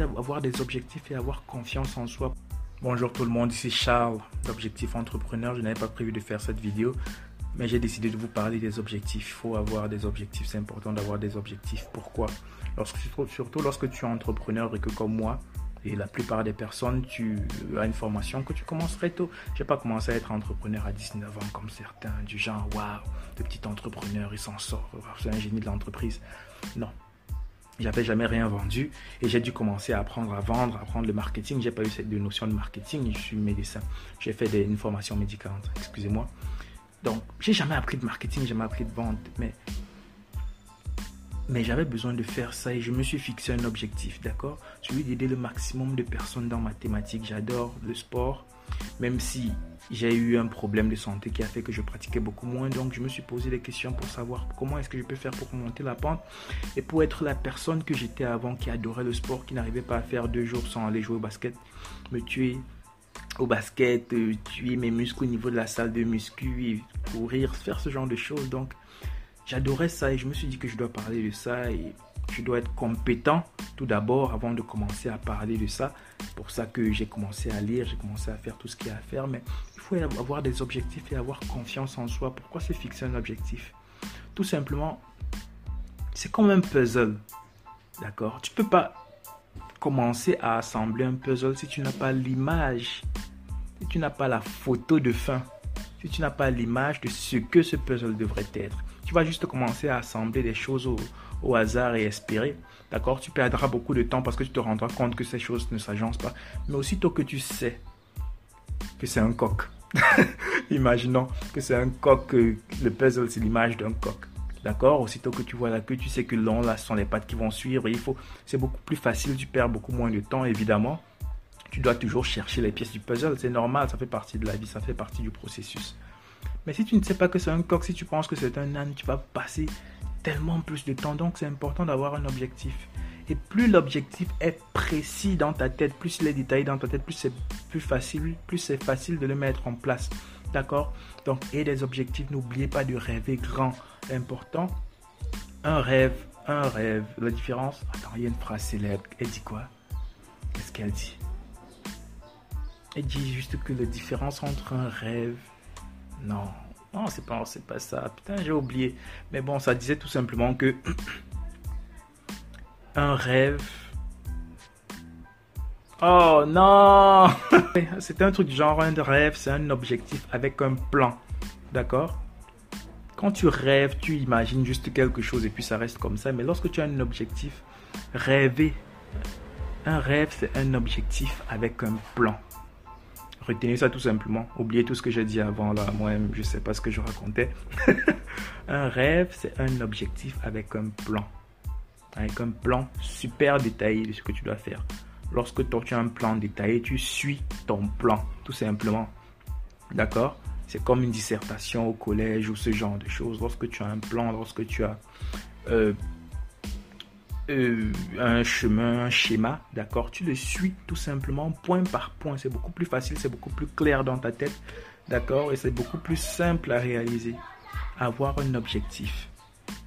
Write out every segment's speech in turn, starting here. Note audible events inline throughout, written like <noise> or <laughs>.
avoir des objectifs et avoir confiance en soi. Bonjour tout le monde, ici Charles d'Objectif Entrepreneur. Je n'avais pas prévu de faire cette vidéo, mais j'ai décidé de vous parler des objectifs. Il faut avoir des objectifs, c'est important d'avoir des objectifs. Pourquoi? Lorsque, Surtout lorsque tu es entrepreneur et que comme moi, et la plupart des personnes, tu as une formation que tu commences très tôt. Je n'ai pas commencé à être entrepreneur à 19 ans comme certains, du genre, waouh, le petit entrepreneur, il s'en sort, c'est un génie de l'entreprise. Non, j'avais jamais rien vendu et j'ai dû commencer à apprendre à vendre, à apprendre le marketing. J'ai pas eu cette notion de marketing. Je suis médecin. J'ai fait une formation médicale, excusez-moi. Donc, j'ai jamais appris de marketing, j'ai jamais appris de vente, mais mais j'avais besoin de faire ça et je me suis fixé un objectif, d'accord? Celui d'aider le maximum de personnes dans ma thématique. J'adore le sport, même si j'ai eu un problème de santé qui a fait que je pratiquais beaucoup moins. Donc, je me suis posé des questions pour savoir comment est-ce que je peux faire pour monter la pente et pour être la personne que j'étais avant qui adorait le sport, qui n'arrivait pas à faire deux jours sans aller jouer au basket, me tuer au basket, euh, tuer mes muscles au niveau de la salle de muscu, courir, faire ce genre de choses. Donc, j'adorais ça et je me suis dit que je dois parler de ça et je dois être compétent tout d'abord avant de commencer à parler de ça. C'est pour ça que j'ai commencé à lire, j'ai commencé à faire tout ce qu'il y a à faire. Mais il faut avoir des objectifs et avoir confiance en soi. Pourquoi se fixer un objectif? Tout simplement, c'est comme un puzzle. D'accord? Tu ne peux pas commencer à assembler un puzzle si tu n'as pas l'image, si tu n'as pas la photo de fin, si tu n'as pas l'image de ce que ce puzzle devrait être. Tu vas juste commencer à assembler des choses au, hasard et espérer. D'accord? Tu perdras beaucoup de temps parce que tu te rendras compte que ces choses ne s'agencent pas. Mais aussitôt que tu sais que c'est un coq, <laughs> imaginons que c'est un coq, le puzzle c'est l'image d'un coq. D'accord? Aussitôt que tu vois la queue, tu sais que long là, ce sont les pattes qui vont suivre. Il faut, c'est beaucoup plus facile, tu perds beaucoup moins de temps, évidemment. Tu dois toujours chercher les pièces du puzzle, c'est normal, ça fait partie de la vie, ça fait partie du processus. Mais si tu ne sais pas que c'est un coq, si tu penses que c'est un âne, tu vas passer tellement plus de temps. Donc c'est important d'avoir un objectif. Et plus l'objectif est précis dans ta tête, plus il est détaillé dans ta tête, plus c'est plus facile, plus c'est facile de le mettre en place. D'accord? Donc, et des objectifs, n'oubliez pas de rêver grand. Important. Un rêve, un rêve. La différence. Attends, il y a une phrase célèbre. Elle dit quoi? Qu'est-ce qu'elle dit? Elle dit juste que la différence entre un rêve. Non, non, c'est pas, c'est pas ça. Putain, j'ai oublié. Mais bon, ça disait tout simplement que <clears throat> un rêve. Oh non <laughs> C'est un truc genre un rêve, c'est un objectif avec un plan. D'accord? Quand tu rêves, tu imagines juste quelque chose et puis ça reste comme ça. Mais lorsque tu as un objectif, rêver. Un rêve, c'est un objectif avec un plan. Retenez ça tout simplement. Oubliez tout ce que j'ai dit avant là. Moi-même, je ne sais pas ce que je racontais. <laughs> un rêve, c'est un objectif avec un plan. Avec un plan super détaillé de ce que tu dois faire. Lorsque tu as un plan détaillé, tu suis ton plan, tout simplement. D'accord? C'est comme une dissertation au collège ou ce genre de choses. Lorsque tu as un plan, lorsque tu as euh, euh, un chemin, un schéma, d'accord Tu le suis tout simplement point par point. C'est beaucoup plus facile, c'est beaucoup plus clair dans ta tête, d'accord Et c'est beaucoup plus simple à réaliser. Avoir un objectif.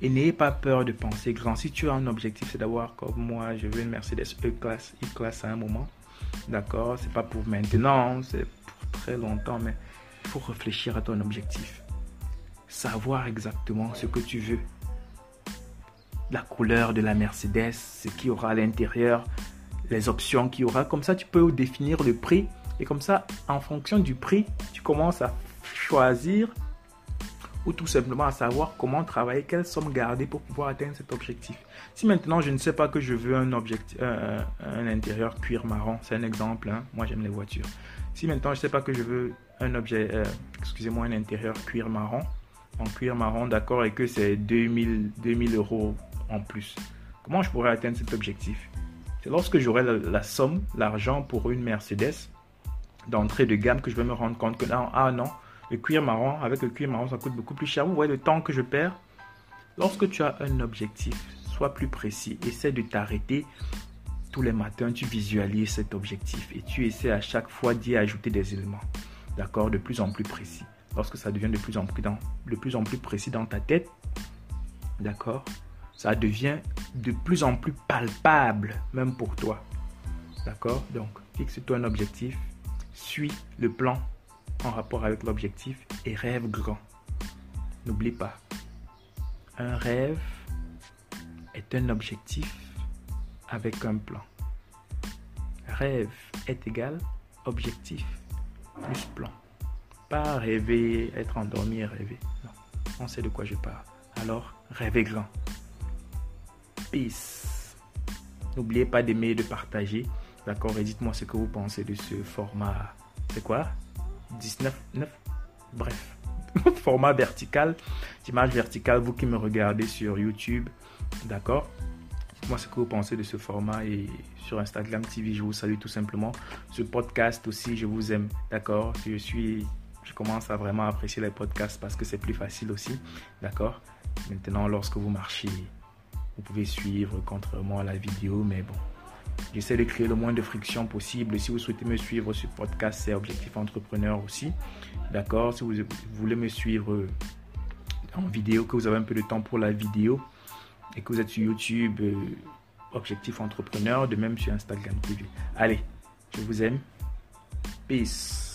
Et n'ayez pas peur de penser grand. Si tu as un objectif, c'est d'avoir comme moi, je veux une Mercedes E-Class, E-Class à un moment. D'accord C'est pas pour maintenant, c'est pour très longtemps, mais il faut réfléchir à ton objectif. Savoir exactement ce que tu veux la couleur de la Mercedes, ce qu'il y aura à l'intérieur, les options qu'il y aura. Comme ça, tu peux définir le prix. Et comme ça, en fonction du prix, tu commences à choisir ou tout simplement à savoir comment travailler, quelle somme garder pour pouvoir atteindre cet objectif. Si maintenant je ne sais pas que je veux un, objectif, un, intérieur cuir marron, c'est un exemple, hein. moi j'aime les voitures. Si maintenant je ne sais pas que je veux un objet, euh, excusez-moi, un intérieur cuir marron, en cuir marron, d'accord, et que c'est 2000, 2000 euros en plus. Comment je pourrais atteindre cet objectif? C'est lorsque j'aurai la, somme, l'argent pour une Mercedes d'entrée de gamme que je vais me rendre compte que non, ah non, le cuir marron, avec le cuir marron, ça coûte beaucoup plus cher. Vous voyez le temps que je perds? Lorsque tu as un objectif, sois plus précis. Essaie de t'arrêter tous les matins, tu visualises cet objectif et tu essaies à chaque fois d'y ajouter des éléments. D'accord? De plus en plus précis. Lorsque ça devient de plus en plus, de plus, en plus précis dans ta tête, d'accord? Ça devient de plus en plus palpable, même pour toi. D'accord? Donc, fixe-toi un objectif, suis le plan en rapport avec l'objectif et rêve grand. N'oublie pas, un rêve est un objectif avec un plan. Rêve est égal objectif plus plan. Pas rêver, être endormi et rêver. Non, on sait de quoi je parle. Alors, rêvez grand. Peace. N'oubliez pas d'aimer de partager. D'accord Et dites-moi ce que vous pensez de ce format. C'est quoi? 19, 9 Bref. <laughs> format vertical, image verticale, vous qui me regardez sur YouTube. D'accord? Dites-moi ce que vous pensez de ce format et sur Instagram TV, je vous salue tout simplement. Ce podcast aussi, je vous aime. D'accord? Je suis je commence à vraiment apprécier les podcasts parce que c'est plus facile aussi. D'accord? Maintenant, lorsque vous marchez, vous pouvez suivre contrairement à la vidéo, mais bon. J'essaie de créer le moins de friction possible. Si vous souhaitez me suivre sur podcast, c'est Objectif Entrepreneur aussi. D'accord? Si vous voulez me suivre en vidéo, que vous avez un peu de temps pour la vidéo et que vous êtes sur YouTube, euh, Objectif Entrepreneur, de même sur Instagram TV. Allez, je vous aime. Peace.